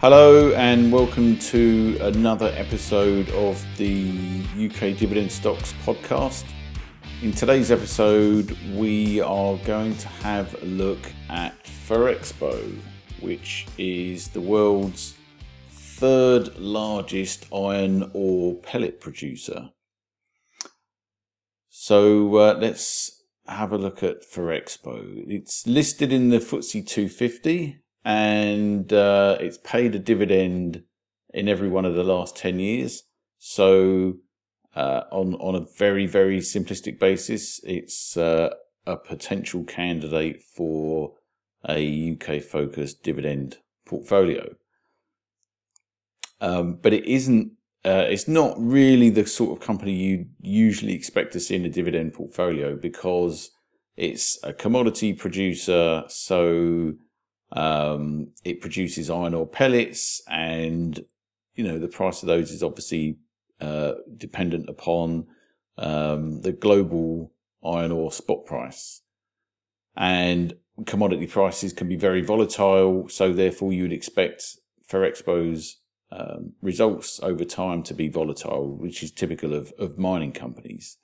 Hello and welcome to another episode of the UK Dividend Stocks podcast. In today's episode, we are going to have a look at Ferrexpo, which is the world's third largest iron ore pellet producer. So uh, let's have a look at Ferrexpo. It's listed in the FTSE 250 and uh, it's paid a dividend in every one of the last 10 years. So, uh, on, on a very, very simplistic basis, it's uh, a potential candidate for a UK focused dividend portfolio. Um, but it isn't, uh, it's not really the sort of company you usually expect to see in a dividend portfolio because it's a commodity producer. So, um, it produces iron ore pellets, and you know the price of those is obviously uh, dependent upon um, the global iron ore spot price, and commodity prices can be very volatile. So therefore, you would expect Ferrexpo's um, results over time to be volatile, which is typical of, of mining companies.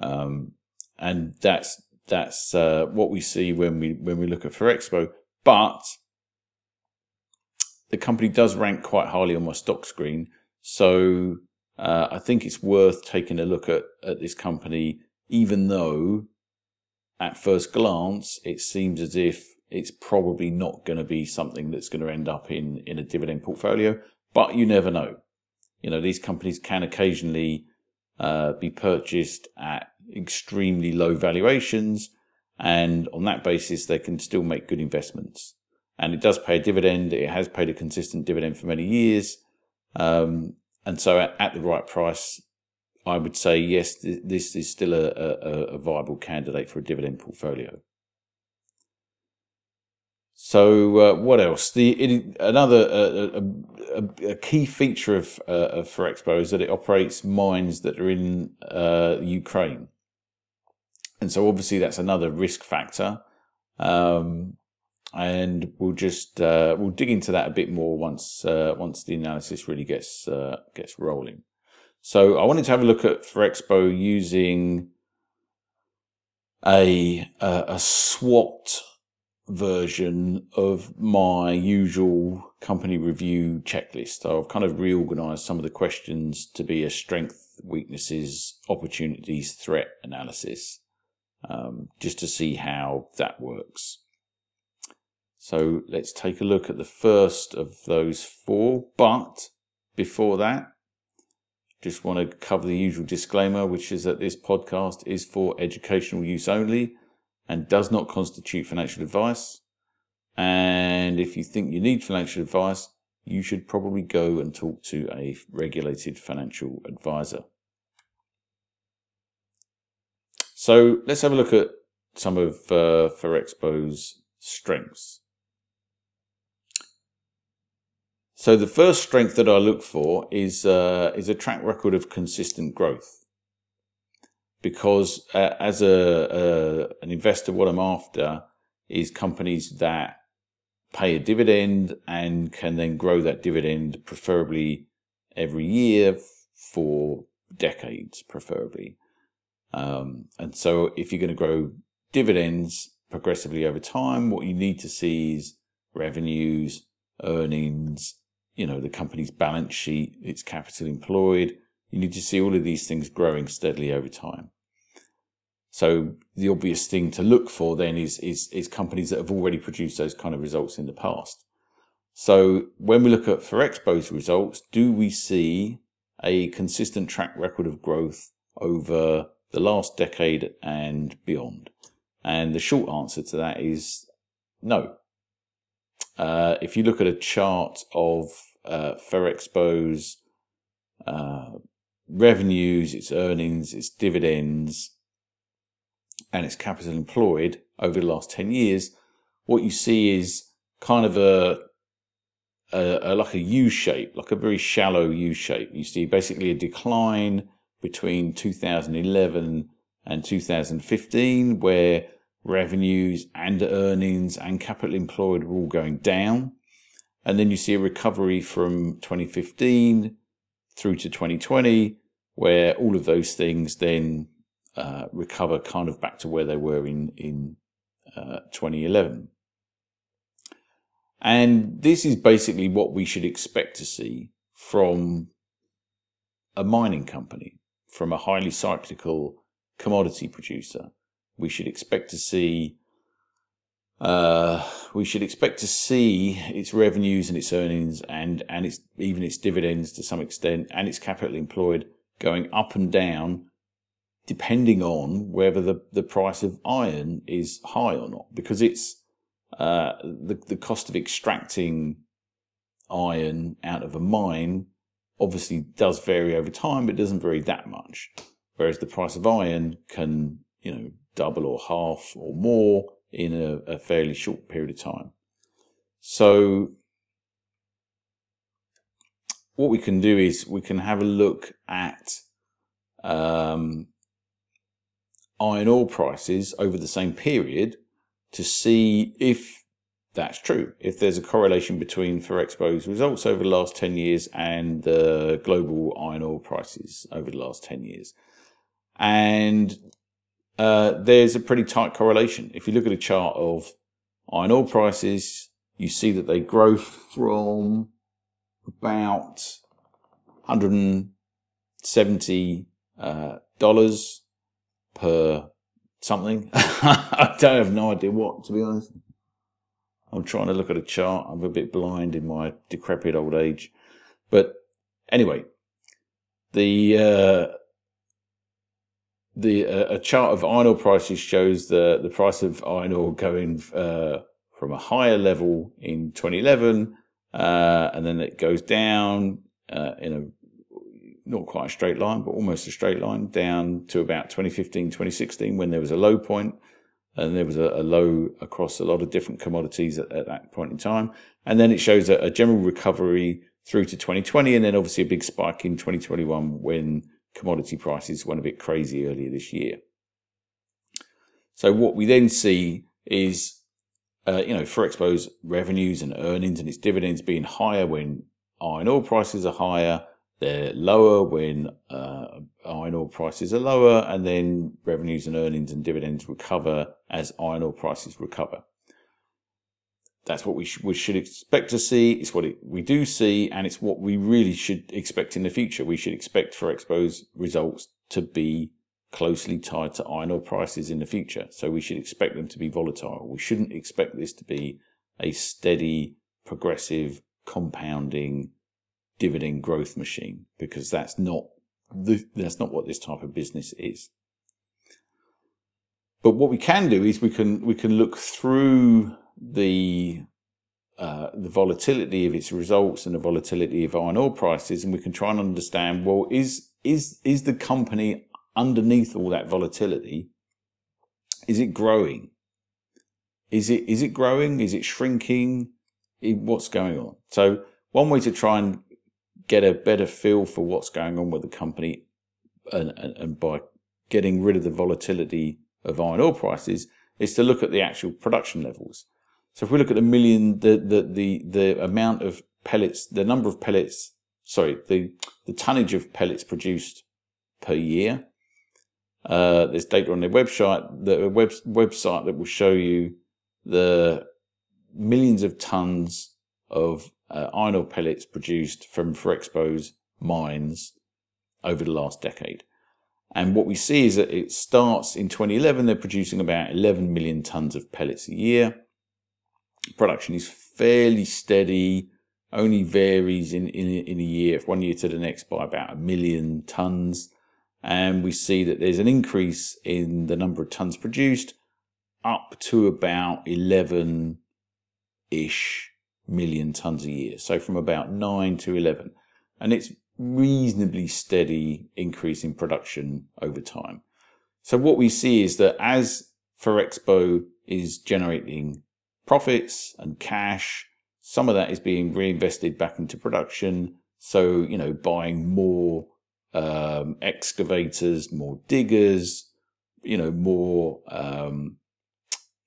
Um, and that's that's uh, what we see when we when we look at Ferrexpo. But the company does rank quite highly on my stock screen. So uh, I think it's worth taking a look at, at this company, even though at first glance it seems as if it's probably not going to be something that's going to end up in, in a dividend portfolio. But you never know. You know, these companies can occasionally uh, be purchased at extremely low valuations and on that basis, they can still make good investments. And it does pay a dividend. It has paid a consistent dividend for many years. Um, and so, at, at, the right price, I would say yes, th- this is still a, a, a, viable candidate for a dividend portfolio. So, uh, what else? The it, another uh, a, key feature of, uh, of Ferrexpo is that it operates mines that are in uh, Ukraine and so obviously that's another risk factor. Um, and we'll just uh, we'll dig into that a bit more once uh, once the analysis really gets uh, gets rolling. So I wanted to have a look at Ferrexpo using a a, SWOT version of my usual company review checklist. So I've kind of reorganized some of the questions to be a strength, weaknesses, opportunities, threat analysis um, just to see how that works. So let's take a look at the first of those four. But before that, just want to cover the usual disclaimer, which is that this podcast is for educational use only and does not constitute financial advice. And if you think you need financial advice, you should probably go and talk to a regulated financial advisor. So let's have a look at some of uh, strengths. So the first strength that I look for is uh, is a track record of consistent growth. Because uh, as a, a an investor, what I'm after is companies that pay a dividend and can then grow that dividend, preferably every year for decades, preferably. Um, and so if you're going to grow dividends progressively over time, what you need to see is revenues, earnings, you know, the company's balance sheet, its capital employed. You need to see all of these things growing steadily over time. So the obvious thing to look for then is, is, is companies that have already produced those kind of results in the past. So when we look at Ferrexpo's results, do we see a consistent track record of growth over the last decade and beyond? And the short answer to that is no. Uh, if you look at a chart of uh, Ferrexpo's uh, revenues, its earnings, its dividends, and its capital employed over the last 10 years, what you see is kind of a, a, a like a U shape, like a very shallow U shape. You see basically a decline between 2011 and 2015, where revenues and earnings and capital employed were all going down. and then you see a recovery from 2015 through to 2020, where all of those things then uh, recover kind of back to where they were in in uh, 2011. And this is basically what we should expect to see from a mining company, from a highly cyclical commodity producer. We should expect to see uh, we should expect to see its revenues and its earnings and and its even its dividends to some extent and its capital employed going up and down depending on whether the, the price of iron is high or not because it's uh, the the cost of extracting iron out of a mine obviously does vary over time but doesn't vary that much whereas the price of iron can you know double or half or more in a, a fairly short period of time. So what we can do is we can have a look at um, iron ore prices over the same period to see if that's true. If there's a correlation between Ferrexpo's results over the last 10 years and the global iron ore prices over the last 10 years. And uh, there's a pretty tight correlation. If you look at a chart of iron ore prices, you see that they grow from about 170 uh, dollars per something. I don't have no idea what, to be honest. I'm trying to look at a chart. I'm a bit blind in my decrepit old age, but anyway, the uh, the uh, a chart of iron ore prices shows the the price of iron ore going uh, from a higher level in 2011, uh, and then it goes down uh, in a not quite a straight line, but almost a straight line down to about 2015, 2016, when there was a low point, and there was a, a low across a lot of different commodities at, at, that point in time, and then it shows a, a general recovery through to 2020, and then obviously a big spike in 2021 when commodity prices went a bit crazy earlier this year. So what we then see is, uh, you know, Ferrexpo's revenues and earnings and its dividends being higher when iron ore prices are higher. They're lower when uh, iron ore prices are lower, and then revenues and earnings and dividends recover as iron ore prices recover. That's what we, sh- we should expect to see. It's what it, we do see, and it's what we really should expect in the future. We should expect Ferrexpo's results to be closely tied to iron ore prices in the future. So we should expect them to be volatile. We shouldn't expect this to be a steady, progressive, compounding dividend growth machine because that's not the, that's not what this type of business is. But what we can do is we can we can look through the uh, the volatility of its results and the volatility of iron ore prices, and we can try and understand well is is is the company underneath all that volatility is it growing? Is it is it growing? Is it shrinking? What's going on? So one way to try and get a better feel for what's going on with the company, and, and, and by getting rid of the volatility of iron ore prices, is to look at the actual production levels. So if we look at the million, the, the, the, the amount of pellets, the number of pellets, sorry, the, the tonnage of pellets produced per year, uh, there's data on their website, the web, website that will show you the millions of tons of uh, iron ore pellets produced from Ferrexpo's mines over the last decade. And what we see is that it starts in 2011, they're producing about 11 million tons of pellets a year production is fairly steady, only varies in, in, in a year, one year to the next, by about a million tons. And we see that there's an increase in the number of tons produced up to about 11 ish million tons a year. So from about 9 to 11. And it's reasonably steady increase in production over time. So what we see is that as Ferrexpo is generating profits and cash. Some of that is being reinvested back into production. So, you know, buying more um, excavators, more diggers, you know, more um,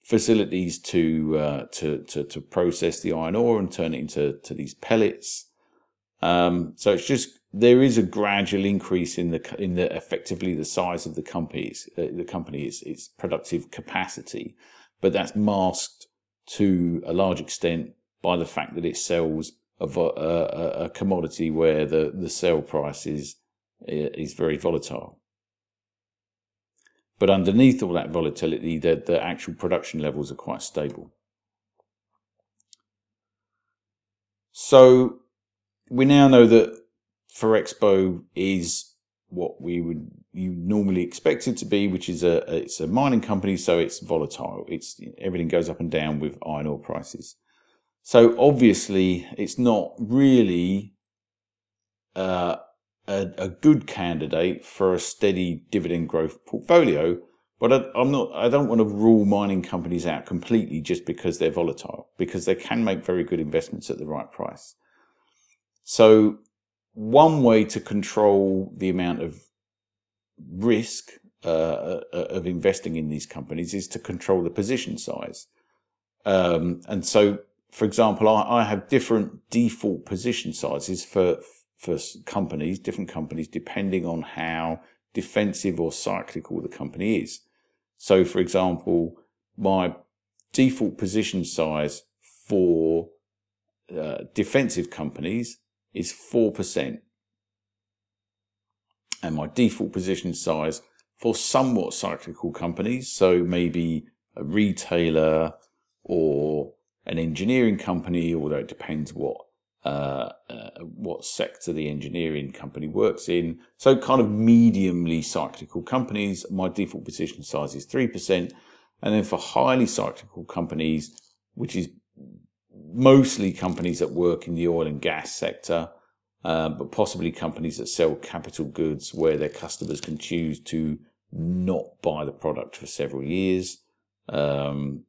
facilities to, uh, to, to to process the iron ore and turn it into to these pellets. Um, so it's just there is a gradual increase in the in the effectively the size of the companies uh, the company its productive capacity, but that's masked to a large extent by the fact that it sells a, a, a commodity where the the sale price is is very volatile. But underneath all that volatility, the, the actual production levels are quite stable. So we now know that Ferrexpo is what we would you normally expect it to be, which is a it's a mining company, so it's volatile. It's everything goes up and down with iron ore prices. So obviously, it's not really uh, a, a good candidate for a steady dividend growth portfolio. But I, am not. I don't want to rule mining companies out completely just because they're volatile, because they can make very good investments at the right price. So, one way to control the amount of risk uh, uh of investing in these companies is to control the position size. Um, and so, for example, I, I have different default position sizes for for companies, different companies, depending on how defensive or cyclical the company is. So, for example, my default position size for uh, defensive companies is 4%. And my default position size for somewhat cyclical companies, so maybe a retailer or an engineering company, although it depends what uh, uh, what sector the engineering company works in. So, kind of mediumly cyclical companies, my default position size is 3%. And then for highly cyclical companies, which is mostly companies that work in the oil and gas sector, uh, but possibly companies that sell capital goods where their customers can choose to not buy the product for several years. Um,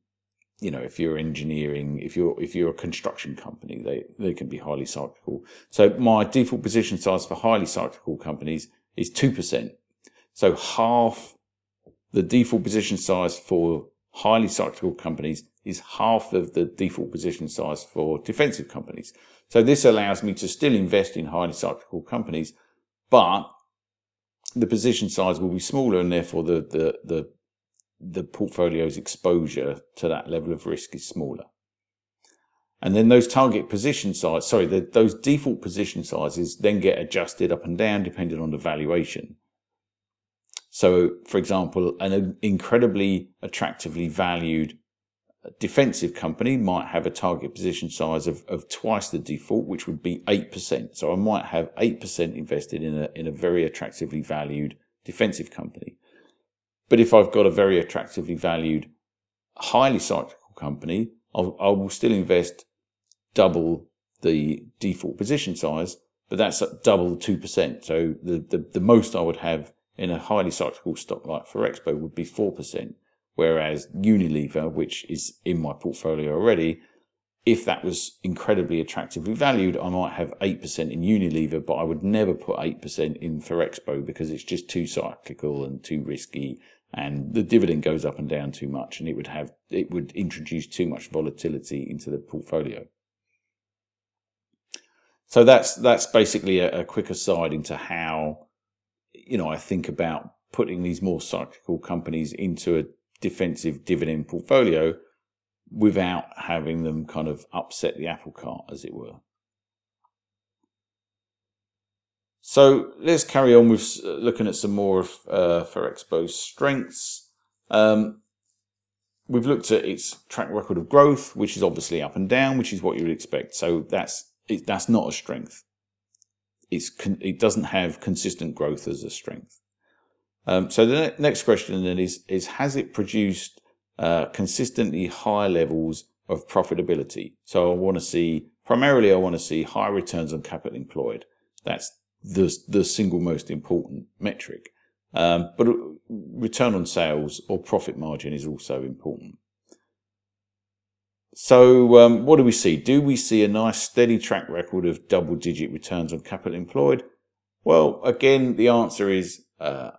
you know, if you're engineering, if you're if you're a construction company, they they can be highly cyclical. So my default position size for highly cyclical companies is two percent. So half the default position size for highly cyclical companies is half of the default position size for defensive companies. So this allows me to still invest in highly cyclical companies, but the position size will be smaller and therefore the, the, the the portfolio's exposure to that level of risk is smaller. And then those target position size, sorry, the, those default position sizes then get adjusted up and down depending on the valuation. So, for example, an incredibly attractively valued uh, defensive company might have a target position size of, of twice the default, which would be 8%. So I might have 8% invested in a, in a very attractively valued defensive company. But if I've got a very attractively valued, highly cyclical company, I'll, I will still invest double the default position size, but that's at double 2%. So the, the, the most I would have in a highly cyclical stock like Ferrexpo would be 4%. Whereas Unilever, which is in my portfolio already, if that was incredibly attractively valued, I might have 8% in Unilever, but I would never put 8% in Ferrexpo because it's just too cyclical and too risky and the dividend goes up and down too much and it would have it would introduce too much volatility into the portfolio. So that's that's basically a, a quick aside into how you know i think about putting these more cyclical companies into a defensive dividend portfolio without having them kind of upset the apple cart as it were So let's carry on with uh, looking at some more of uh, Ferrexpo's strengths. Um, we've looked at its track record of growth, which is obviously up and down, which is what you would expect. So that's it, that's not a strength. It's con- it doesn't have consistent growth as a strength. Um, so the ne- next question then is is has it produced uh, consistently high levels of profitability? So I want to see primarily I want to see high returns on capital employed. That's the the single most important metric. Um, but return on sales or profit margin is also important. So, um, what do we see? Do we see a nice steady track record of double digit returns on capital employed? Well, again, the answer is uh,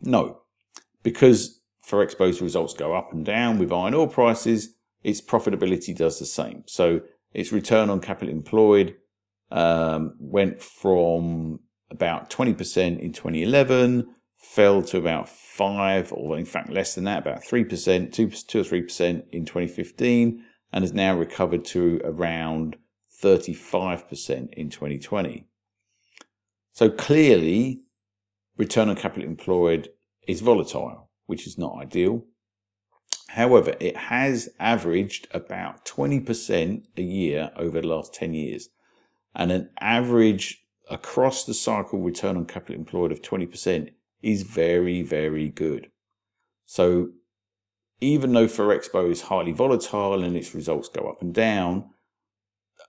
no, because Ferrexpo's results go up and down with iron ore prices, its profitability does the same. So its return on capital employed um, went from about 20% in 2011, fell to about 5 or in fact less than that, about 3%, 2, 2 or 3% in 2015, and has now recovered to around 35% in 2020. So clearly, return on capital employed is volatile, which is not ideal. However, it has averaged about 20% a year over the last 10 years. And an average across the cycle return on capital employed of 20% is very, very good. So even though Ferrexpo is highly volatile and its results go up and down,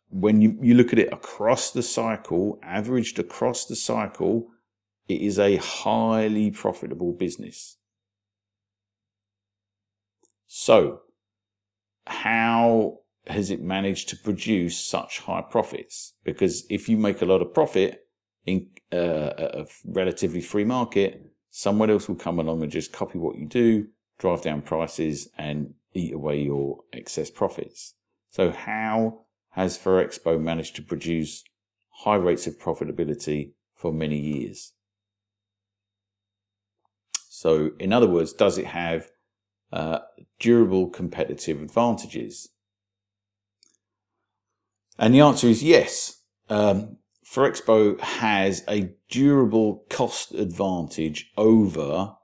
when you, you look at it across the cycle, averaged across the cycle, it is a highly profitable business. So, how has it managed to produce such high profits? Because if you make a lot of profit in uh, a relatively free market, someone else will come along and just copy what you do, drive down prices, and eat away your excess profits. So, how has Ferrexpo managed to produce high rates of profitability for many years? So, in other words, does it have uh, durable competitive advantages? And the answer is yes. Um, Ferrexpo has a durable cost advantage over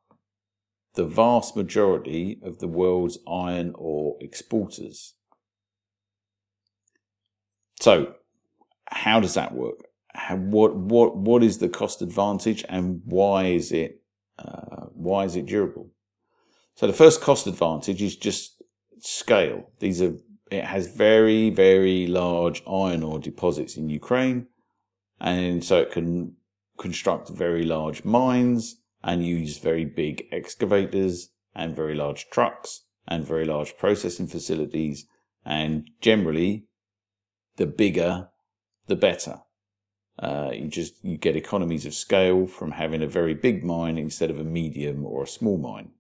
the vast majority of the world's iron ore exporters. So, how does that work? How, what what what is the cost advantage, and why is it uh, why is it durable? So the first cost advantage is just scale. These are it has very very large iron ore deposits in Ukraine, and so it can construct very large mines and use very big excavators and very large trucks and very large processing facilities and generally the bigger the better uh, you just you get economies of scale from having a very big mine instead of a medium or a small mine.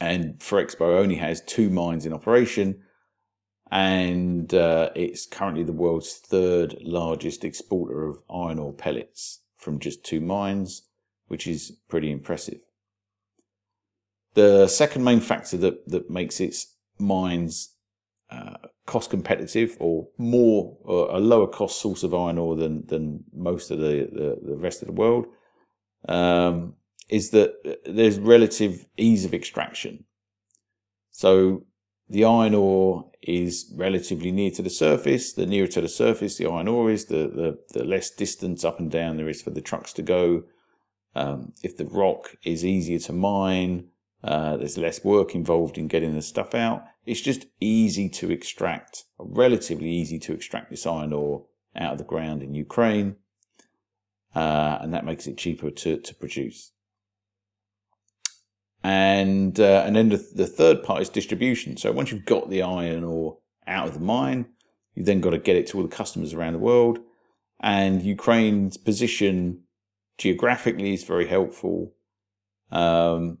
And Ferrexpo only has two mines in operation, and uh, it's currently the world's third largest exporter of iron ore pellets from just two mines, which is pretty impressive. The second main factor that, that makes its mines uh, cost competitive or more or a lower cost source of iron ore than than most of the the, the rest of the world um, is that there's relative ease of extraction. So the iron ore is relatively near to the surface. The nearer to the surface the iron ore is, the the, the less distance up and down there is for the trucks to go. Um, if the rock is easier to mine, uh, there's less work involved in getting the stuff out. It's just easy to extract, relatively easy to extract this iron ore out of the ground in Ukraine, uh, and that makes it cheaper to, to produce. And uh, and then the, the third part is distribution. So once you've got the iron ore out of the mine, you've then got to get it to all the customers around the world. And Ukraine's position geographically is very helpful. Um,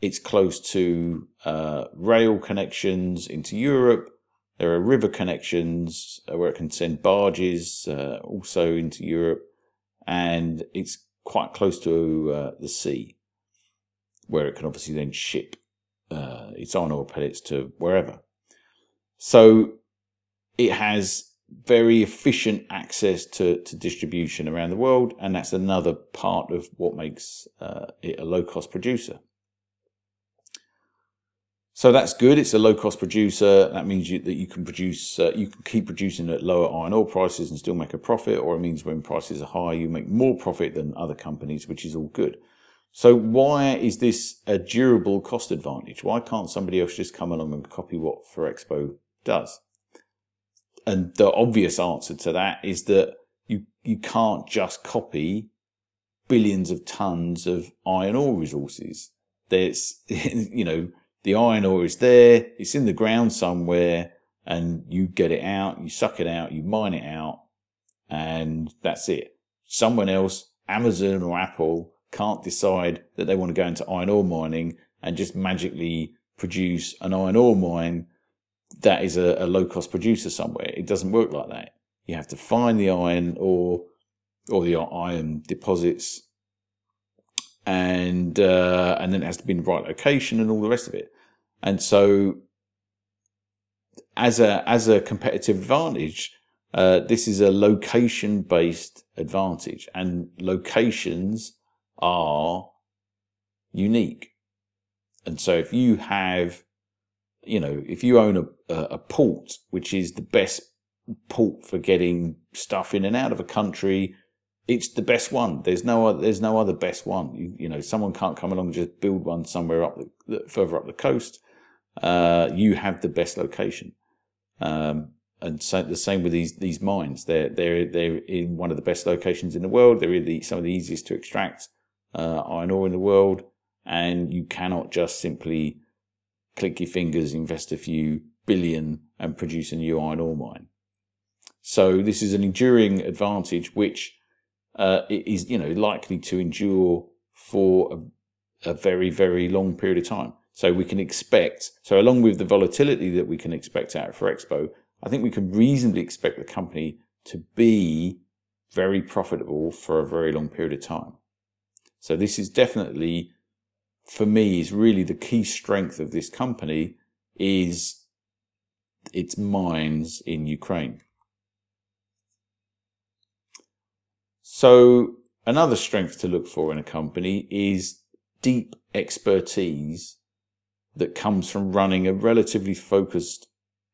it's close to uh, rail connections into Europe. There are river connections uh, where it can send barges uh, also into Europe. And it's quite close to uh, the sea, where it can obviously then ship uh, its iron ore pellets to wherever. So it has very efficient access to, to distribution around the world, and that's another part of what makes uh, it a low cost producer. So that's good. It's a low cost producer. That means you, that you can produce, uh, you can keep producing at lower iron ore prices and still make a profit, or it means when prices are high, you make more profit than other companies, which is all good. So why is this a durable cost advantage? Why can't somebody else just come along and copy what Ferrexpo does? And the obvious answer to that is that you, you can't just copy billions of tons of iron ore resources. There's, you know, the iron ore is there, it's in the ground somewhere, and you get it out, you suck it out, you mine it out, and that's it. Someone else, Amazon or Apple, can't decide that they want to go into iron ore mining and just magically produce an iron ore mine that is a, a low cost producer somewhere. It doesn't work like that. You have to find the iron ore or the iron deposits, and uh, and then it has to be in the right location and all the rest of it. And so, as a as a competitive advantage, uh, this is a location based advantage, and locations are unique. And so, if you have, you know, if you own a, a port, which is the best port for getting stuff in and out of a country, it's the best one. There's no other, there's no other best one. You, you know, someone can't come along and just build one somewhere up the, further up the coast. Uh, you have the best location. Um, and so the same with these these mines. They're they're they're in one of the best locations in the world. They're the, some of the easiest to extract uh, iron ore in the world, and you cannot just simply click your fingers, invest a few billion, and produce a new iron ore mine. So this is an enduring advantage, which uh, is you know likely to endure for a, a very very long period of time. So we can expect. So along with the volatility that we can expect out Ferrexpo, I think we can reasonably expect the company to be very profitable for a very long period of time. So this is definitely, for me, is really the key strength of this company is its mines in Ukraine. So another strength to look for in a company is deep expertise that comes from running a relatively focused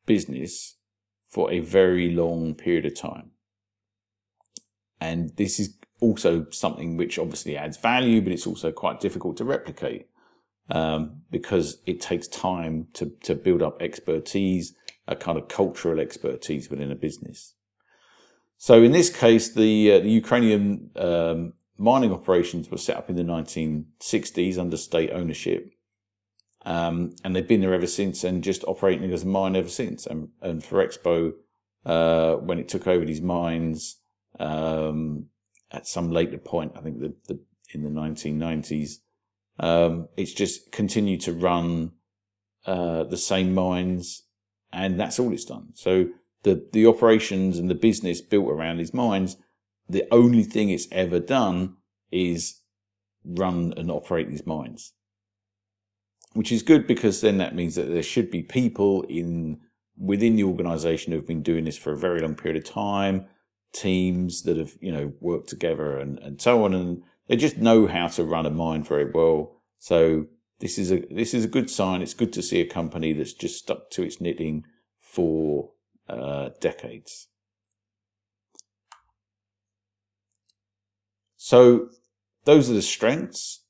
business for a very long period of time. And this is also something which obviously adds value, but it's also quite difficult to replicate um, because it takes time to, to build up expertise, a kind of cultural expertise within a business. So in this case, the, uh, the Ukrainian um, mining operations were set up in the 1960s under state ownership. Um, and they've been there ever since and just operating as a mine ever since. And, and Ferrexpo, uh, when it took over these mines, um, at some later point, I think the, the in the 1990s, um, it's just continued to run uh, the same mines, and that's all it's done. So the the operations and the business built around these mines, the only thing it's ever done is run and operate these mines, which is good because then that means that there should be people in within the organisation who've been doing this for a very long period of time teams that have you know worked together and, and so on and they just know how to run a mine very well. So this is a this is a good sign. It's good to see a company that's just stuck to its knitting for uh, decades. So those are the strengths.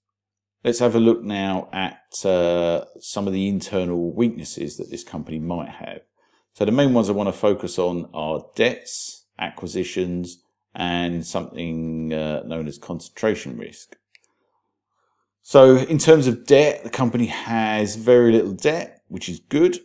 Let's have a look now at uh, some of the internal weaknesses that this company might have. So the main ones i want to focus on are debts acquisitions, and something uh, known as concentration risk. So, in terms of debt, the company has very little debt, which is good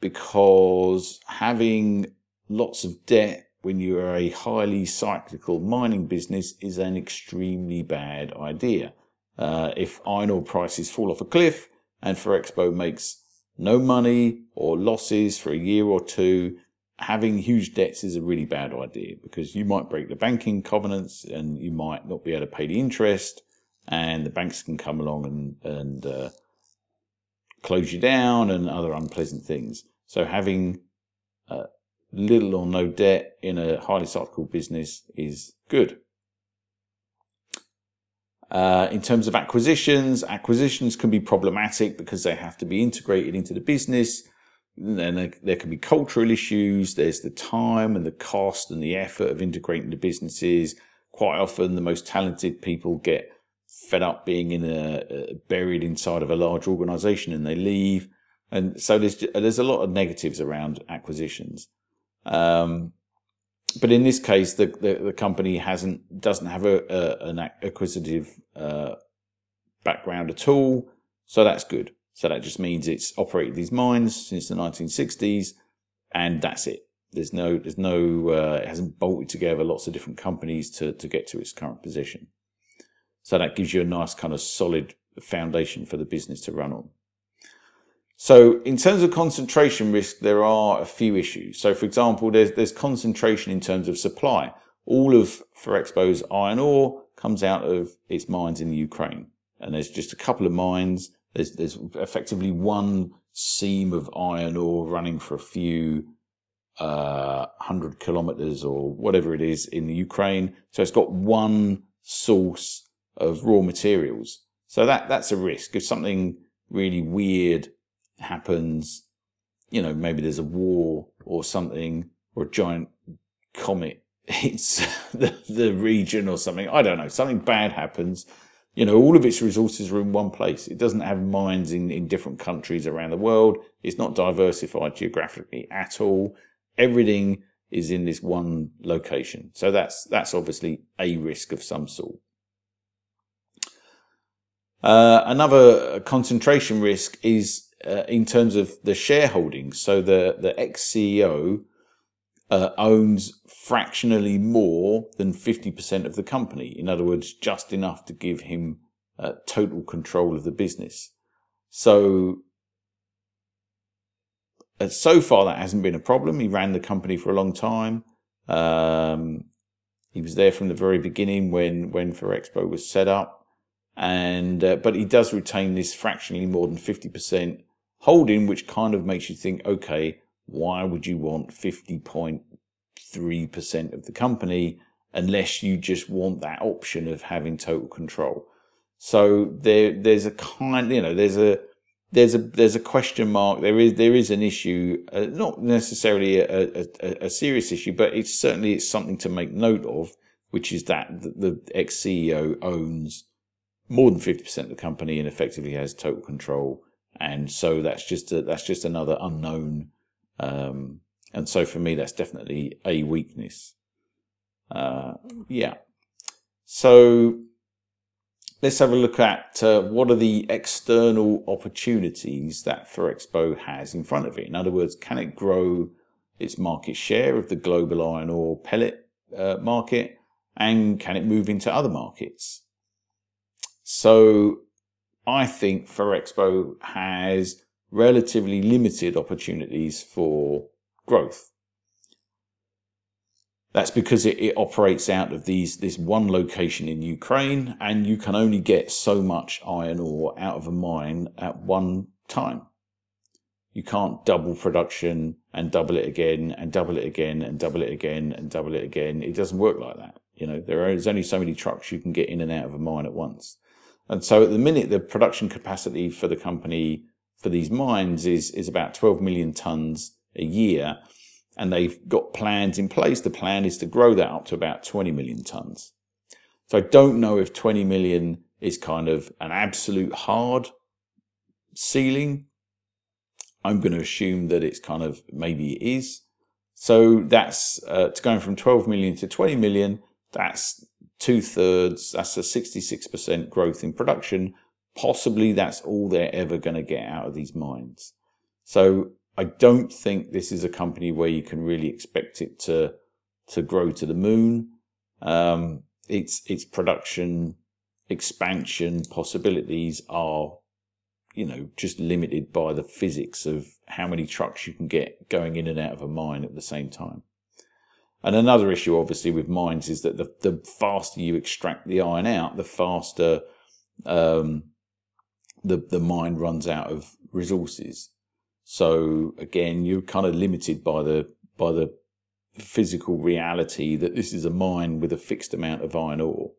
because having lots of debt when you are a highly cyclical mining business is an extremely bad idea. Uh, if iron ore prices fall off a cliff and Ferrexpo makes no money or losses for a year or two, having huge debts is a really bad idea because you might break the banking covenants and you might not be able to pay the interest, and the banks can come along and and uh, close you down and other unpleasant things. So having uh, little or no debt in a highly cyclical business is good. Uh, in terms of acquisitions, acquisitions can be problematic because they have to be integrated into the business then there, can be cultural issues. There's the time and the cost and the effort of integrating the businesses. Quite often, the most talented people get fed up being in a, buried inside of a large organization and they leave. And so there's there's a lot of negatives around acquisitions. Um, but in this case, the, the, the, company hasn't doesn't have a, a an acquisitive uh, background at all, so that's good. So that just means it's operated these mines since the 1960s, and that's it. There's no, there's no, uh, it hasn't bolted together lots of different companies to to get to its current position. So that gives you a nice kind of solid foundation for the business to run on. So, in terms of concentration risk, there are a few issues. So, for example, there's, there's concentration in terms of supply. All of Ferrexpo's iron ore comes out of its mines in the Ukraine, and there's just a couple of mines. There's, there's effectively one seam of iron ore running for a few uh, hundred kilometers or whatever it is in the Ukraine. So it's got one source of raw materials. So that that's a risk. If something really weird happens, you know, maybe there's a war or something, or a giant comet hits the, the region or something. I don't know. Something bad happens. You know, all of its resources are in one place. It doesn't have mines in, in different countries around the world. It's not diversified geographically at all. Everything is in this one location. So that's that's obviously a risk of some sort. Uh, another concentration risk is uh, in terms of the shareholding. So the, the ex CEO uh, owns fractionally more than 50% of the company. In other words, just enough to give him uh, total control of the business. So, uh, so far that hasn't been a problem. He ran the company for a long time. Um, he was there from the very beginning when when Ferrexpo was set up, and uh, but he does retain this fractionally more than fifty percent holding, which kind of makes you think, okay, why would you want 50.3% of the company unless you just want that option of having total control? So there, there's a kind, you know, there's a, there's a there's a question mark. There is there is an issue, uh, not necessarily a, a, a, serious issue, but it's certainly it's something to make note of, which is that the, the ex CEO owns more than fifty percent of the company and effectively has total control and so that's just a, that's just another unknown. Um, and so for me, that's definitely a weakness. Uh, yeah. So let's have a look at uh, what are the external opportunities that Ferrexpo has in front of it. In other words, can it grow its market share of the global iron ore pellet uh, market, and can it move into other markets? So I think Ferrexpo has relatively limited opportunities for growth. That's because it, it, operates out of these this one location in Ukraine, and you can only get so much iron ore out of a mine at one time. You can't double production and double it again and double it again and double it again and double it again. It doesn't work like that. You know, there is only so many trucks you can get in and out of a mine at once. And so at the minute, the production capacity for the company for these mines is, is about 12 million tons a year. And they've got plans in place. The plan is to grow that up to about 20 million tons. So I don't know if 20 million is kind of an absolute hard ceiling. I'm going to assume that it's kind of maybe it is. So that's uh, going from 12 million to 20 million. That's two thirds, that's a 66% growth in production. Possibly that's all they're ever going to get out of these mines. So I don't think this is a company where you can really expect it to to grow to the moon. Um, its its production expansion possibilities are, you know, just limited by the physics of how many trucks you can get going in and out of a mine at the same time. And another issue, obviously, with mines is that the, the faster you extract the iron out, the faster um, the the mine runs out of resources. So again, you're kind of limited by the by the physical reality that this is a mine with a fixed amount of iron ore.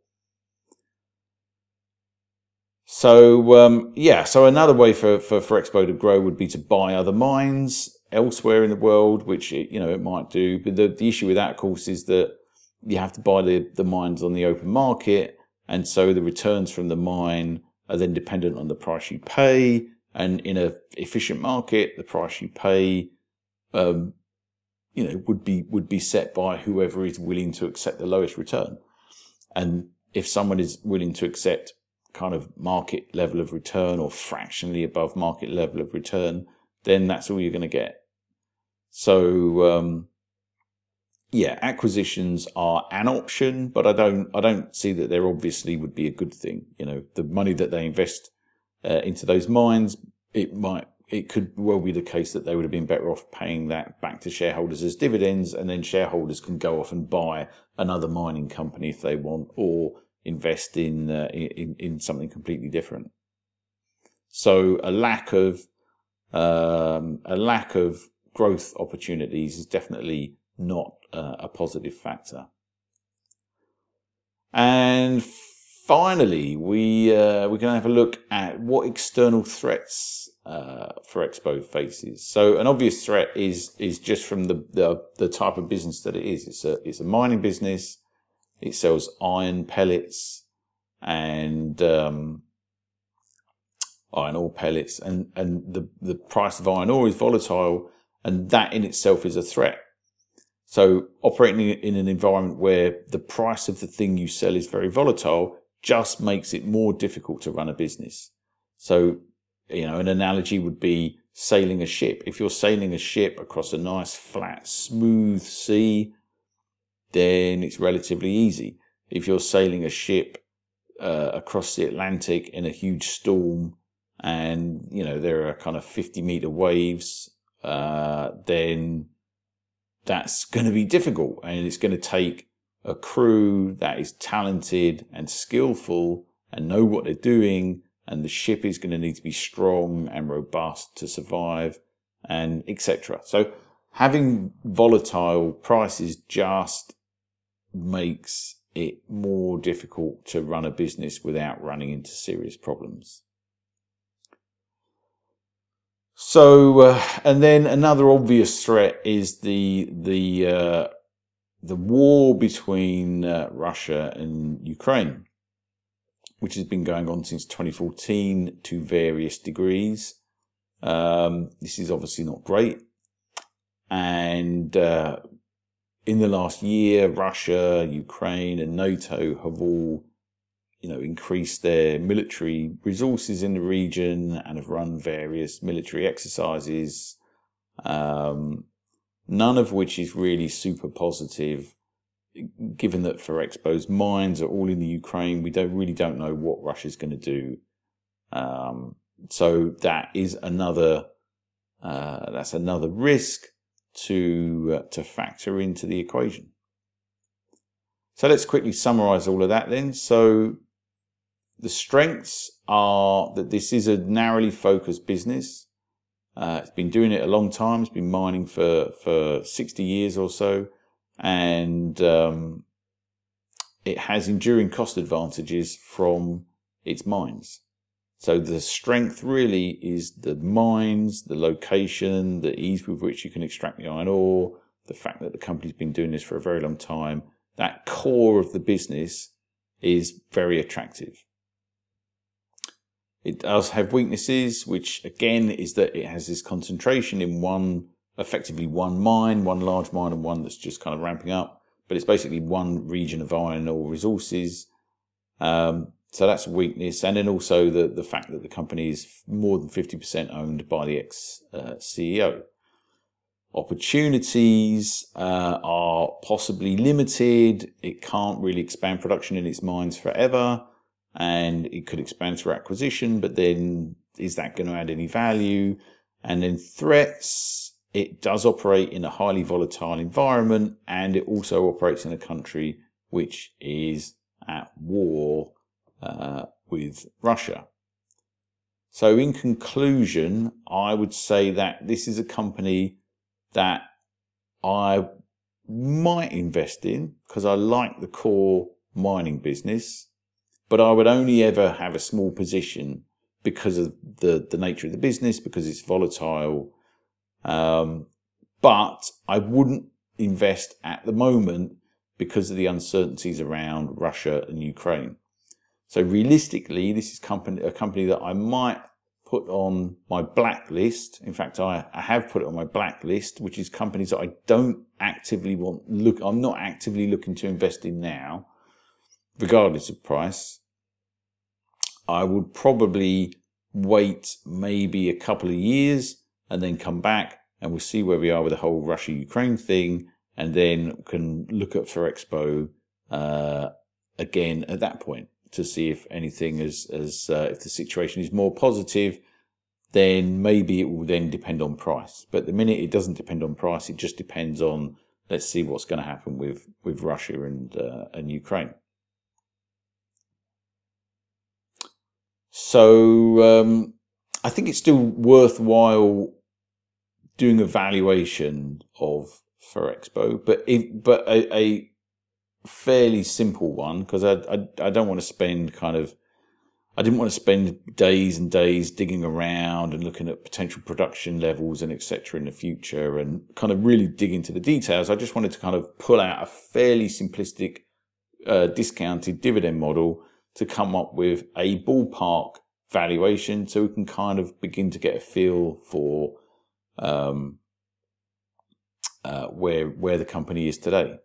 So um, yeah, so another way for, for Ferrexpo to grow would be to buy other mines elsewhere in the world, which it, you know it might do. But the, the issue with that, of course, is that you have to buy the, the mines on the open market, and so the returns from the mine are then dependent on the price you pay. And in a efficient market, the price you pay, um, you know, would be would be set by whoever is willing to accept the lowest return. And if someone is willing to accept kind of market level of return or fractionally above market level of return, then that's all you're going to get. So um, yeah, acquisitions are an option, but I don't I don't see that there obviously would be a good thing. You know, the money that they invest uh, into those mines, it might it could well be the case that they would have been better off paying that back to shareholders as dividends, and then shareholders can go off and buy another mining company if they want, or invest in uh, in, in something completely different. So a lack of um, a lack of growth opportunities is definitely not uh, a positive factor. And finally, we uh, we're going to have a look at what external threats uh, Ferrexpo faces. So an obvious threat is is just from the, the, the type of business that it is. It's a it's a mining business. It sells iron pellets and um, iron ore pellets, and and the the price of iron ore is volatile, and that in itself is a threat. So operating in an environment where the price of the thing you sell is very volatile just makes it more difficult to run a business. So you know, an analogy would be sailing a ship. If you're sailing a ship across a nice, flat, smooth sea, then it's relatively easy. If you're sailing a ship uh, across the Atlantic in a huge storm and, you know, there are kind of 50 meter waves, uh, then that's going to be difficult and it's going to take a crew that is talented and skillful and know what they're doing and the ship is going to need to be strong and robust to survive and etc. So having volatile prices just makes it more difficult to run a business without running into serious problems. So, uh, and then another obvious threat is the the uh, the war between uh, Russia and Ukraine which has been going on since 2014 to various degrees. Um, this is obviously not great. And uh, in the last year, Russia, Ukraine, and NATO have all, you know, increased their military resources in the region and have run various military exercises. Um, none of which is really super positive given that Ferrexpo's mines are all in the Ukraine, we don't really don't know what Russia's going to do. Um, so that is another uh, that's another risk to uh, to factor into the equation. So let's quickly summarize all of that then. So the strengths are that this is a narrowly focused business. Uh, it's been doing it a long time. It's been mining for for 60 years or so and um, it has enduring cost advantages from its mines. So the strength really is the mines, the location, the ease with which you can extract the iron ore, the fact that the company's been doing this for a very long time. That core of the business is very attractive. It does have weaknesses, which again is that it has this concentration in one effectively one mine, one large mine, and one that's just kind of ramping up. But it's basically one region of iron ore resources. Um, so that's a weakness. And then also the, the fact that the company is more than 50% owned by the ex uh, CEO. Opportunities uh, are possibly limited. It can't really expand production in its mines forever. And it could expand through acquisition, but then is that going to add any value? And then threats, it does operate in a highly volatile environment and it also operates in a country which is at war uh, with Russia. So, in conclusion, I would say that this is a company that I might invest in because I like the core mining business, but I would only ever have a small position because of the, the nature of the business, because it's volatile, um, but I wouldn't invest at the moment because of the uncertainties around Russia and Ukraine. So realistically, this is company, a company that I might put on my blacklist. In fact, I, I have put it on my blacklist, which is companies that I don't actively want look. I'm not actively looking to invest in now, regardless of price. I would probably wait maybe a couple of years and then come back and we'll see where we are with the whole Russia Ukraine thing, and then can look at Ferrexpo uh, again at that point. to see if anything is as uh, if the situation is more positive, then maybe it will then depend on price. But the minute it doesn't depend on price, it just depends on let's see what's going to happen with with Russia and uh, and Ukraine. So um, I think it's still worthwhile doing a valuation of Ferrexpo, but if, but a, a fairly simple one because I, I I don't want to spend kind of I didn't want to spend days and days digging around and looking at potential production levels and etc. in the future and kind of really dig into the details. I just wanted to kind of pull out a fairly simplistic uh, discounted dividend model to come up with a ballpark valuation so we can kind of begin to get a feel for um, uh, where where the company is today.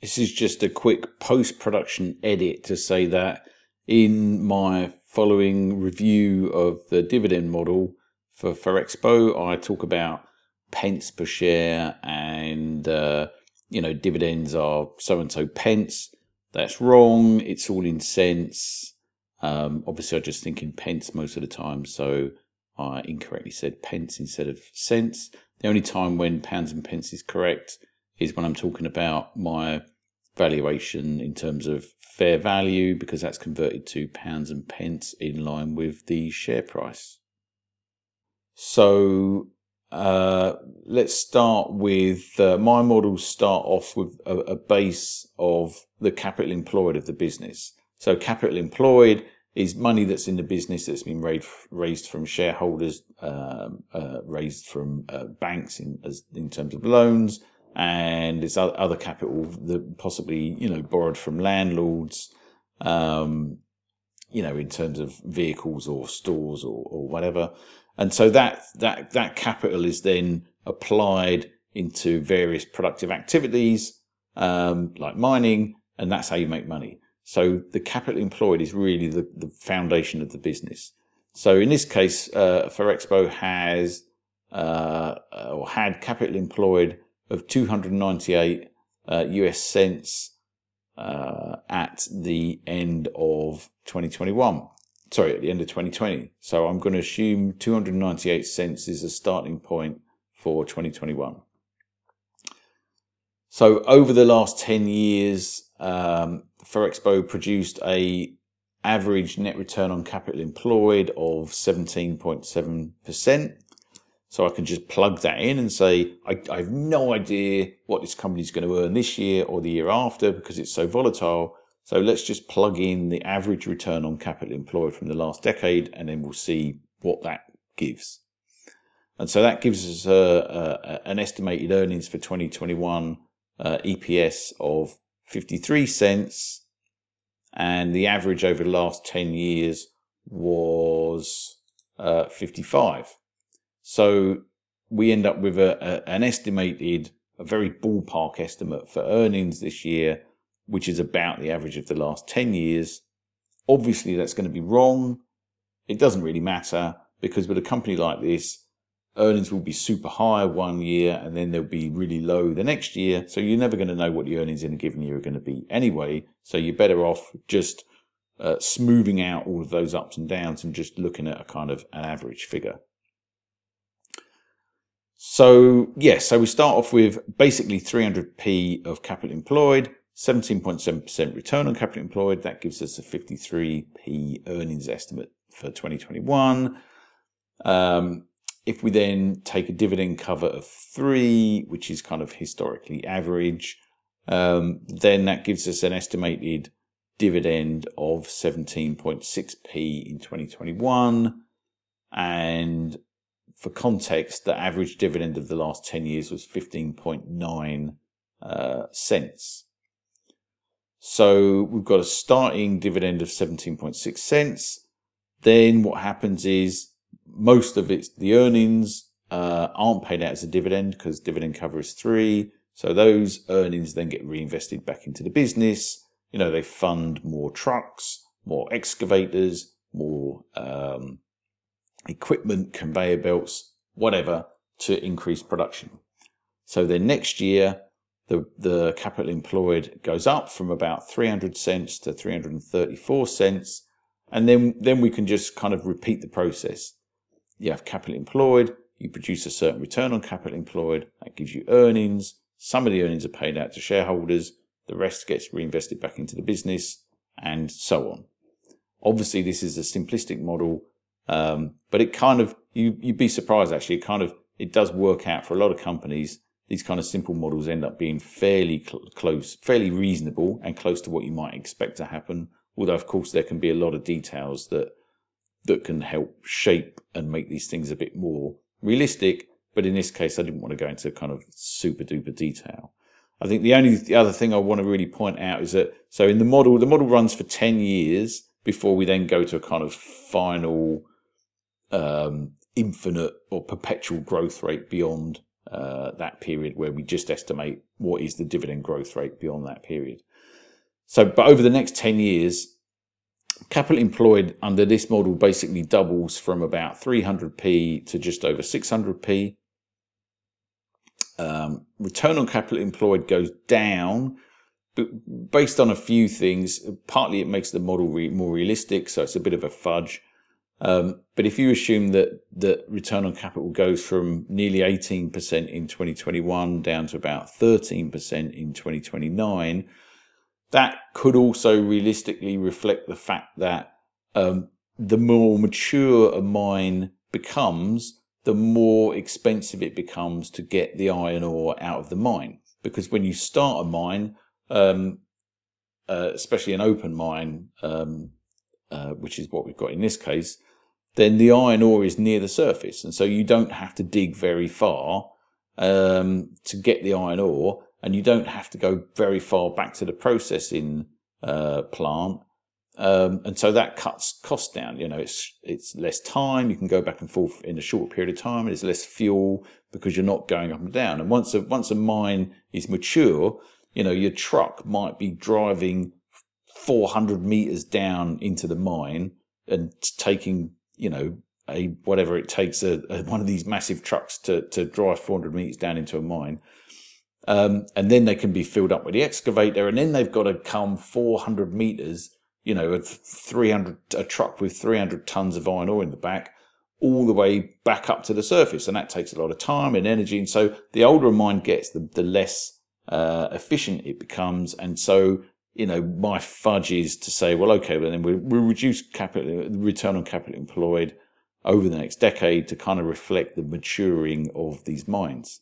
This is just a quick post production edit to say that in my following review of the dividend model for Ferrexpo, I talk about pence per share and uh, you know dividends are so and so pence. That's wrong. It's all in cents. Um, obviously, I just think in pence most of the time, so I incorrectly said pence instead of cents. The only time when pounds and pence is correct is when I'm talking about my valuation in terms of fair value because that's converted to pounds and pence in line with the share price. So uh, let's start with uh, my models start off with a, a, base of the capital employed of the business. So capital employed is money that's in the business that's been raised, raised from shareholders, um, uh, raised from uh, banks in, as, in terms of loans, and it's other capital that possibly you know borrowed from landlords, um, you know, in terms of vehicles or stores or, or whatever. And so that that that capital is then applied into various productive activities um, like mining, and that's how you make money. So the capital employed is really the, the foundation of the business. So in this case, uh, has uh, or had capital employed of 298 uh, US cents uh, at the end of 2021. Sorry, at the end of 2020. So I'm going to assume 298 cents is a starting point for 2021. So over the last 10 years, um, produced a average net return on capital employed of 17.7%. So I can just plug that in and say, I, I have no idea what this company is going to earn this year or the year after because it's so volatile. So let's just plug in the average return on capital employed from the last decade and then we'll see what that gives. And so that gives us a, a, an estimated earnings for 2021 uh, EPS of 53 cents. And the average over the last 10 years was uh, 55. So we end up with a, an estimated, a very ballpark estimate for earnings this year, which is about the average of the last 10 years. Obviously, that's going to be wrong. It doesn't really matter because with a company like this, earnings will be super high one year and then they'll be really low the next year. So you're never going to know what the earnings in a given year are going to be anyway. So you're better off just uh, smoothing out all of those ups and downs and just looking at a kind of an average figure. So, yes, yeah, so we start off with basically 300p of capital employed, 17.7% return on capital employed. That gives us a 53p earnings estimate for 2021. Um, if we then take a dividend cover of three, which is kind of historically average, um, then that gives us an estimated dividend of 17.6p in 2021. And for context, the average dividend of the last 10 years was 15.9 uh, cents. So we've got a starting dividend of 17.6 cents. Then what happens is most of it's the earnings uh, aren't paid out as a dividend because dividend cover is three. So those earnings then get reinvested back into the business. You know, they fund more trucks, more excavators, more um, equipment, conveyor belts, whatever, to increase production. So then next year, the, the capital employed goes up from about 300 cents to 334 cents. And then, then we can just kind of repeat the process. You have capital employed, you produce a certain return on capital employed, that gives you earnings. Some of the earnings are paid out to shareholders, the rest gets reinvested back into the business, and so on. Obviously, this is a simplistic model, um, but it kind of you you'd be surprised actually. It kind of it does work out for a lot of companies. These kind of simple models end up being fairly cl- close, fairly reasonable, and close to what you might expect to happen. Although, of course, there can be a lot of details that that can help shape and make these things a bit more realistic. But in this case, I didn't want to go into kind of super duper detail. I think the only the other thing I want to really point out is that so in the model, the model runs for ten years before we then go to a kind of final um, infinite or perpetual growth rate beyond uh, that period, where we just estimate what is the dividend growth rate beyond that period. So, but over the next ten years, capital employed under this model basically doubles from about 300p to just over 600p. Um, return on capital employed goes down, but based on a few things. Partly, it makes the model re- more realistic, so it's a bit of a fudge. Um, but if you assume that that return on capital goes from nearly 18% in 2021 down to about 13% in 2029, that could also realistically reflect the fact that um, the more mature a mine becomes, the more expensive it becomes to get the iron ore out of the mine. Because when you start a mine, um, uh, especially an open mine, um, uh, which is what we've got in this case, then the iron ore is near the surface. And so you don't have to dig very far um, to get the iron ore and you don't have to go very far back to the processing uh, plant. Um, and so that cuts costs down. You know, it's it's less time. You can go back and forth in a short period of time. It's less fuel because you're not going up and down. And once a once a mine is mature, you know, your truck might be driving 400 meters down into the mine and taking, you know, a whatever it takes a, a one of these massive trucks to to drive 400 meters down into a mine um, and then they can be filled up with the excavator, and then they've got to come 400 meters, you know, a 300 a truck with 300 tons of iron ore in the back, all the way back up to the surface, and that takes a lot of time and energy. And so, the older a mine gets, the, the less uh, efficient it becomes, and so you know, my fudge is to say, well, okay, well then we'll, we'll reduce capital return on capital employed over the next decade to kind of reflect the maturing of these mines.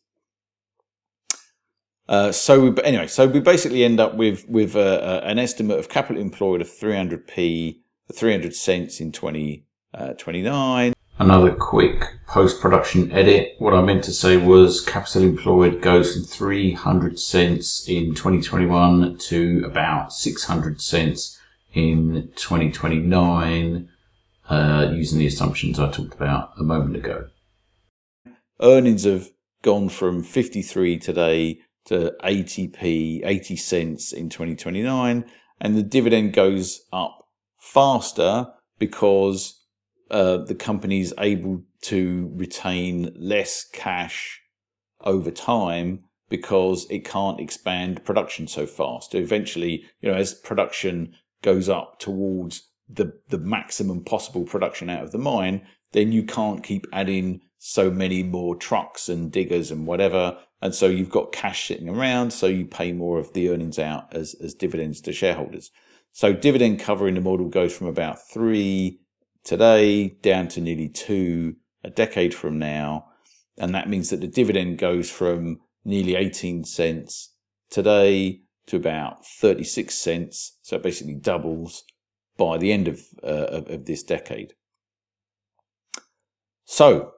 Uh, so we, anyway, so we basically end up with with uh, uh an estimate of capital employed of 300p, 300 cents in 2029. Another quick post production edit. What I meant to say was capital employed goes from 300 cents in 2021 to about 600 cents in 2029, uh, using the assumptions I talked about a moment ago. Earnings have gone from 53 today to 80p, 80 cents in 2029. And the dividend goes up faster because uh, the company is able to retain less cash over time because it can't expand production so fast. Eventually, you know, as production goes up towards the the maximum possible production out of the mine, then you can't keep adding so many more trucks and diggers and whatever. And so you've got cash sitting around, so you pay more of the earnings out as, as dividends to shareholders. So dividend cover in the model goes from about three today down to nearly two a decade from now. And that means that the dividend goes from nearly 18 cents today to about 36 cents. So it basically doubles by the end of, uh, of, of this decade. So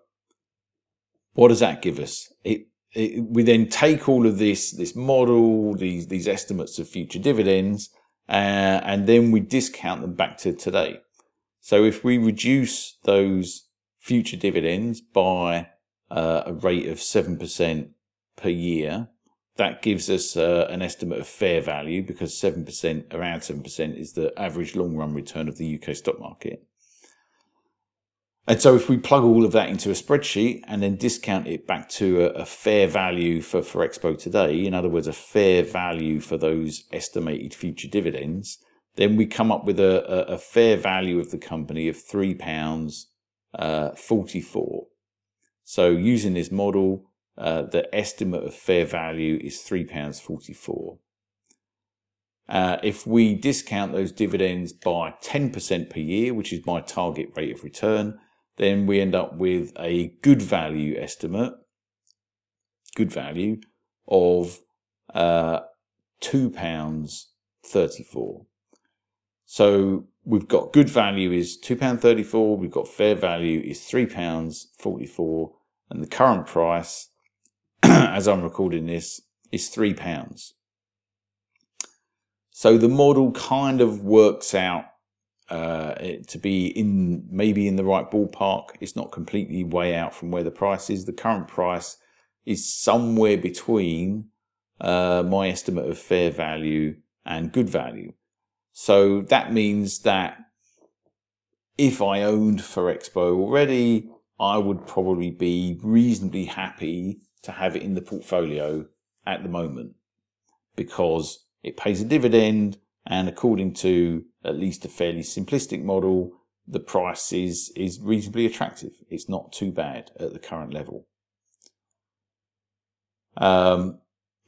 what does that give us? It, it, we then take all of this, this model, these, these estimates of future dividends, uh, and then we discount them back to today. So if we reduce those future dividends by uh, a rate of 7% per year, that gives us uh, an estimate of fair value because 7%, around 7% is the average long run return of the UK stock market. And so if we plug all of that into a spreadsheet and then discount it back to a, a fair value for, for Ferrexpo today, in other words, a fair value for those estimated future dividends, then we come up with a, a, a fair value of the company of £3 uh, 44. So using this model, uh, the estimate of fair value is £3.44. Uh, if we discount those dividends by 10% per year, which is my target rate of return, then we end up with a good value estimate, good value of uh, £2.34. So we've got good value is £2.34, we've got fair value is £3.44, and the current price, as I'm recording this, is £3. So the model kind of works out uh, to be in maybe in the right ballpark. It's not completely way out from where the price is. The current price is somewhere between uh, my estimate of fair value and good value. So that means that if I owned Ferrexpo already, I would probably be reasonably happy to have it in the portfolio at the moment because it pays a dividend, and according to at least a fairly simplistic model, the price is, is reasonably attractive. It's not too bad at the current level. Um,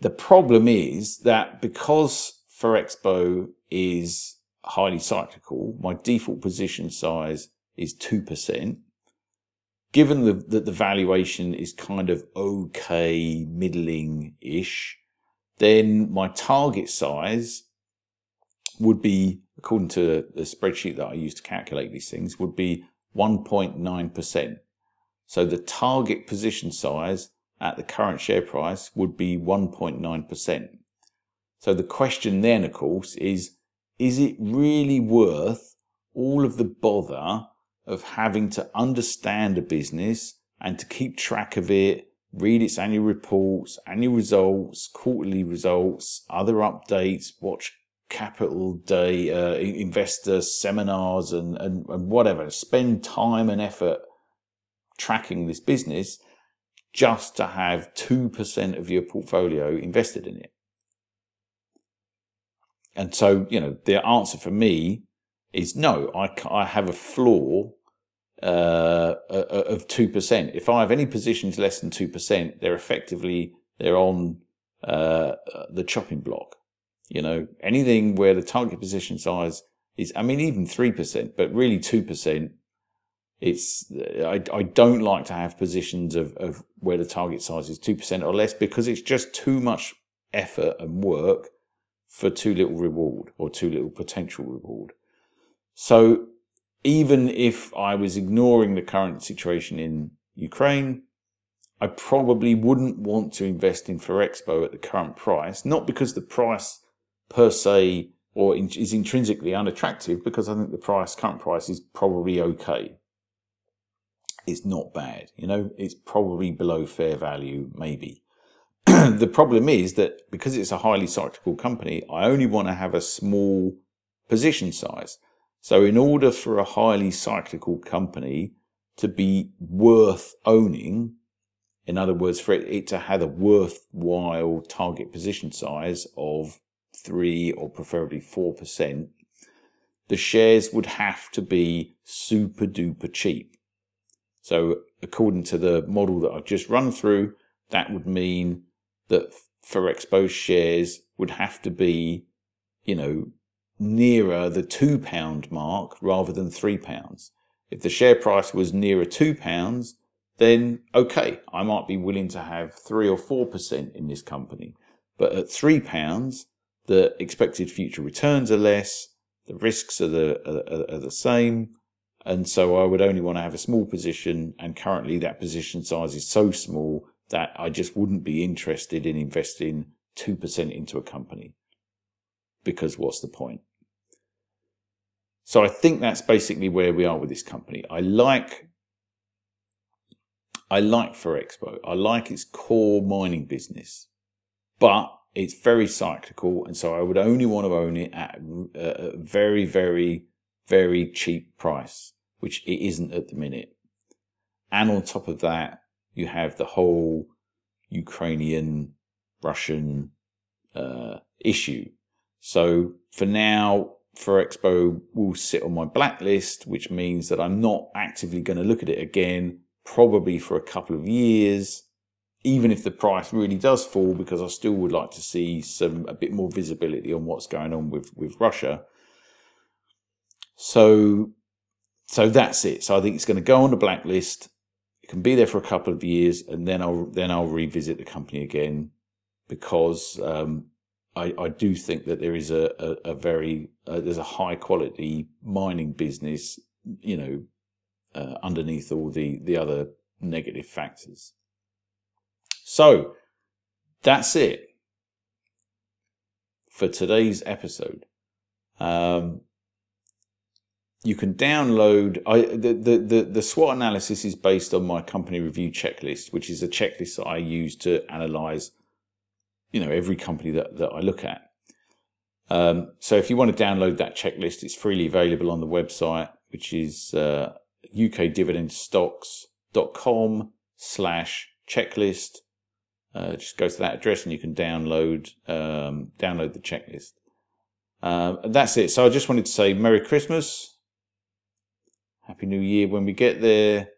the problem is that because Ferrexpo is highly cyclical, my default position size is 2%. Given the, that the valuation is kind of okay, middling ish, then my target size would be, according to the spreadsheet that I use to calculate these things, would be 1.9%. So the target position size at the current share price would be 1.9%. So the question then, of course, is is it really worth all of the bother of having to understand a business and to keep track of it read its annual reports, annual results, quarterly results, other updates, watch capital day uh, investor seminars and, and, and whatever. Spend time and effort tracking this business just to have 2% of your portfolio invested in it. And so, you know, the answer for me is no, I, I have a floor uh, of two percent. If I have any positions less than two percent, they're effectively they're on uh, the chopping block. You know, anything where the target position size is, I mean, even three percent, but really two percent. It's I, I don't like to have positions of, of where the target size is two percent or less because it's just too much effort and work for too little reward or too little potential reward. So even if I was ignoring the current situation in Ukraine, I probably wouldn't want to invest in Ferrexpo at the current price, not because the price per se or is intrinsically unattractive, because I think the price, current price, is probably okay. It's not bad, you know, it's probably below fair value, maybe. the problem is that because it's a highly cyclical company, I only want to have a small position size. So, in order for a highly cyclical company to be worth owning, in other words, for it, to have a worthwhile target position size of three or preferably four percent, the shares would have to be super duper cheap. So, according to the model that I've just run through, that would mean that Ferrexpo's shares would have to be, you know, nearer the two pound mark rather than three pounds. If the share price was nearer two pounds, then okay, I might be willing to have three or four percent in this company. But at three pounds, the expected future returns are less, the risks are the are, are the same, and so I would only want to have a small position. And currently, that position size is so small that I just wouldn't be interested in investing two percent into a company because what's the point? So I think that's basically where we are with this company. I like I like Ferrexpo. I like its core mining business, but it's very cyclical, and so I would only want to own it at uh, a very, very, very cheap price, which it isn't at the minute. And on top of that, you have the whole Ukrainian Russian uh, issue. So for now, Ferrexpo will sit on my blacklist, which means that I'm not actively going to look at it again, probably for a couple of years, even if the price really does fall, because I still would like to see some a bit more visibility on what's going on with, with Russia. So so that's it. So I think it's going to go on the blacklist. Can be there for a couple of years, and then I'll then I'll revisit the company again because um, I, I, do think that there is a, a, a very uh, there's a high quality mining business, you know, uh, underneath all the the other negative factors. So that's it for today's episode. Um, you can download I, the, the, the, SWOT analysis is based on my company review checklist, which is a checklist that I use to analyze, you know, every company that, that I look at. Um, so if you want to download that checklist, it's freely available on the website, which is uh, ukdividendstocks.com slash checklist. Uh, just go to that address and you can download um, download the checklist. Uh, that's it. So I just wanted to say Merry Christmas Happy New Year when we get there.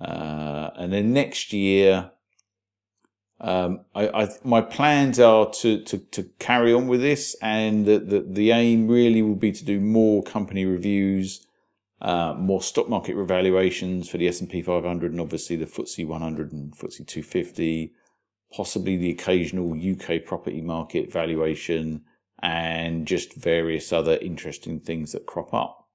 Uh, and then next year, um, I, I, my plans are to, to, to, carry on with this, and the, the, the, aim really will be to do more company reviews, uh, more stock market revaluations for the S and P 500, and obviously the FTSE 100 and FTSE 250, possibly the occasional UK property market valuation, and just various other interesting things that crop up.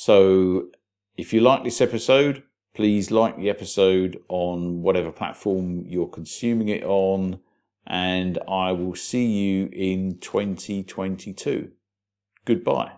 So if you like this episode, please like the episode on whatever platform you're consuming it on, and I will see you in 2022. Goodbye.